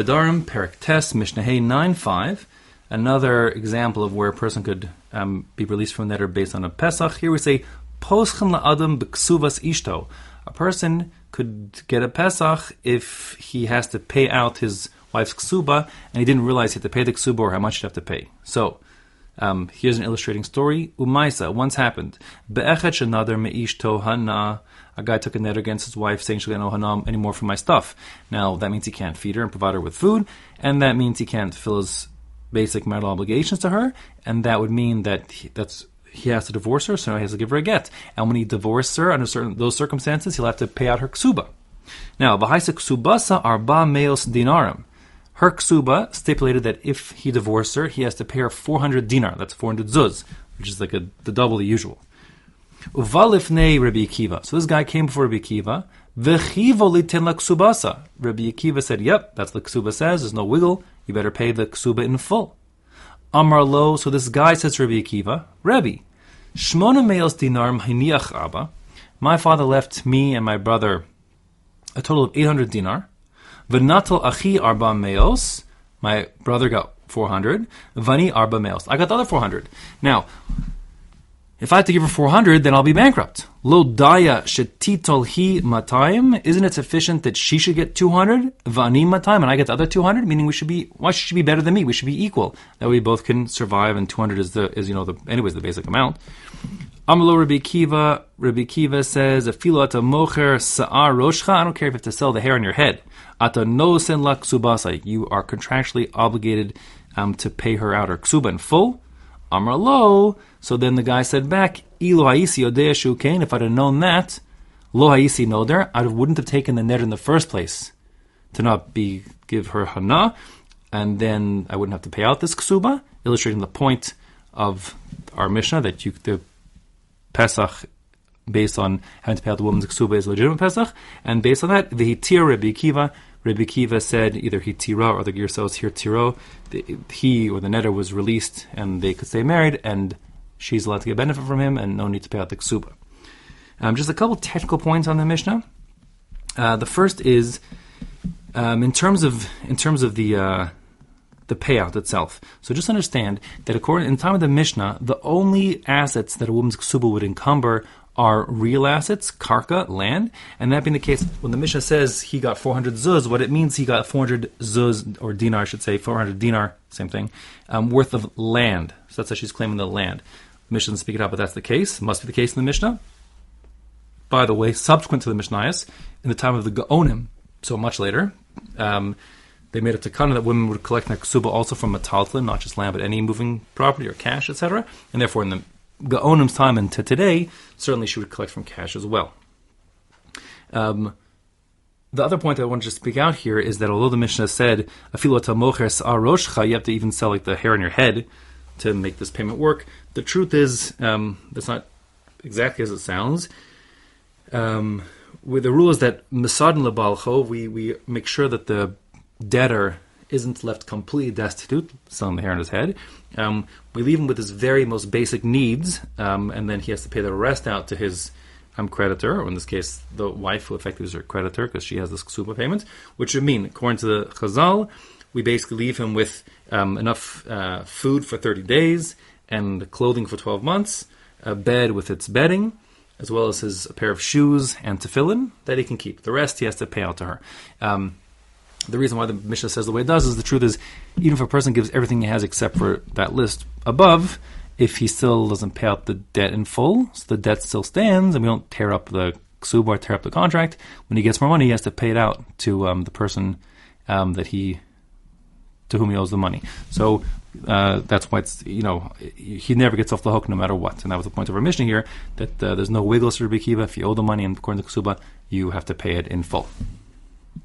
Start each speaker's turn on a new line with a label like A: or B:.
A: Nedarim Perik Tes Mishnah 9 5. Another example of where a person could um, be released from neder based on a Pesach. Here we say Poschen la'adam b'ksuvas ishto. A person could get a Pesach if he has to pay out his wife's ksuba and he didn't realize he had to pay the ksuba or how much he'd have to pay. So, um, here's an illustrating story. Umaisa once happened. Be'echet another me'ishto hana. A guy took a net against his wife, saying she'll get no hanam anymore for my stuff. Now that means he can't feed her and provide her with food, and that means he can't fill his basic marital obligations to her, and that would mean that he, that's he has to divorce her, so he has to give her a get. And when he divorces her under certain those circumstances, he'll have to pay out her ksuba. Now, v'haisa ksubasa arba meos dinarim. Her ksuba stipulated that if he divorced her, he has to pay her 400 dinar. That's 400 zuz, which is like a, the double the usual. Uvalifnei Rabbi Akiva. So this guy came before Rabbi Akiva. V'chivo liten la ksubasa. Rabbi Akiva said, "Yep, that's what ksuba says. There's no wiggle. You better pay the ksuba in full." Amar lo. So this guy says to Rabbi Akiva, Rabbi, shmona meos dinar hiniach abba. My father left me and my brother a total of 800 dinar. V'natal achi arba meos. My brother got 400. Vani arba meos. I got the other 400. Now, if I have to give her 400, then I'll be bankrupt. Lo daya shetitol hi matayim. Isn't it sufficient that she should get 200? Vani matayim, and I get the other 200? Meaning we should be, why should she be better than me? We should be equal. That way we both can survive, and 200 is the, is, you know, the, anyways, the basic amount. Amalo Rabbi Akiva, Rabbi Akiva says, Afilo ata mocher sa'ar roshcha. I don't care if you have to sell the hair on your head. Ata no sen la ksubasa. You are contractually obligated um, to pay her out her ksuba in full. Amar lo. So then the guy said back, Ilo haisi odea shukain. If I'd have known that, lo haisi noder, I wouldn't have taken the net in the first place to not be give her hana, and then I wouldn't have to pay out this ksuba, illustrating the point of our Mishnah that you the Pesach based on having to pay out the woman's ksuba is legitimate Pesach, and based on that, the hitir Rabbi Akiva. Rabbi Akiva said either he tira or the Girsos here tiro. He or the netter was released and they could stay married, and she's allowed to get benefit from him and no need to pay out the ksuba. Um, just a couple technical points on the Mishnah. Uh, the first is um, in terms of in terms of the uh, the payout itself. So just understand that according in time of the Mishnah, the only assets that a woman's ksuba would encumber are real assets, karka, land, and that being the case, when the Mishnah says he got 400 zuz, what it means he got 400 zuz, or dinar, I should say, 400 dinar, same thing, um, worth of land. So that's how she's claiming the land. The Mishnah doesn't speak it out, but that's the case. Must be the case in the Mishnah. By the way, subsequent to the Mishnayos, in the time of the Gaonim, so much later, um, they made it a takana that women would collect naksuba also from metaltelin, not just land, but any moving property or cash, etc. And therefore, in the Gaonim's time and to today, certainly she would collect from cash as well. Um, the other point that I wanted to speak out here is that although the Mishnah said you have to even sell like the hair on your head to make this payment work. The truth is um, that's not exactly as it sounds. Um, with the rule is that misad lebalcho, we we make sure that the debtor isn't left completely destitute, the hair on his head. Um, we leave him with his very most basic needs, um, and then he has to pay the rest out to his um, creditor, or in this case, the wife who effectively is her creditor because she has this ksuba payment, which would mean, according to the Chazal, we basically leave him with um, enough uh, food for 30 days and clothing for 12 months, a bed with its bedding, as well as his a pair of shoes and tefillin that he can keep. The rest he has to pay out to her. Um, the reason why the Mishnah says the way it does is the truth is, even if a person gives everything he has except for that list above, if he still doesn't pay out the debt in full, so the debt still stands, and we don't tear up the ksub or tear up the contract, when he gets more money, he has to pay it out to um, the person um, that he to whom he owes the money. So uh, that's why it's you know he never gets off the hook no matter what, and that was the point of our Mishnah here that uh, there's no wiggles for Bikiva. If you owe the money and according to Ksuba, you have to pay it in full.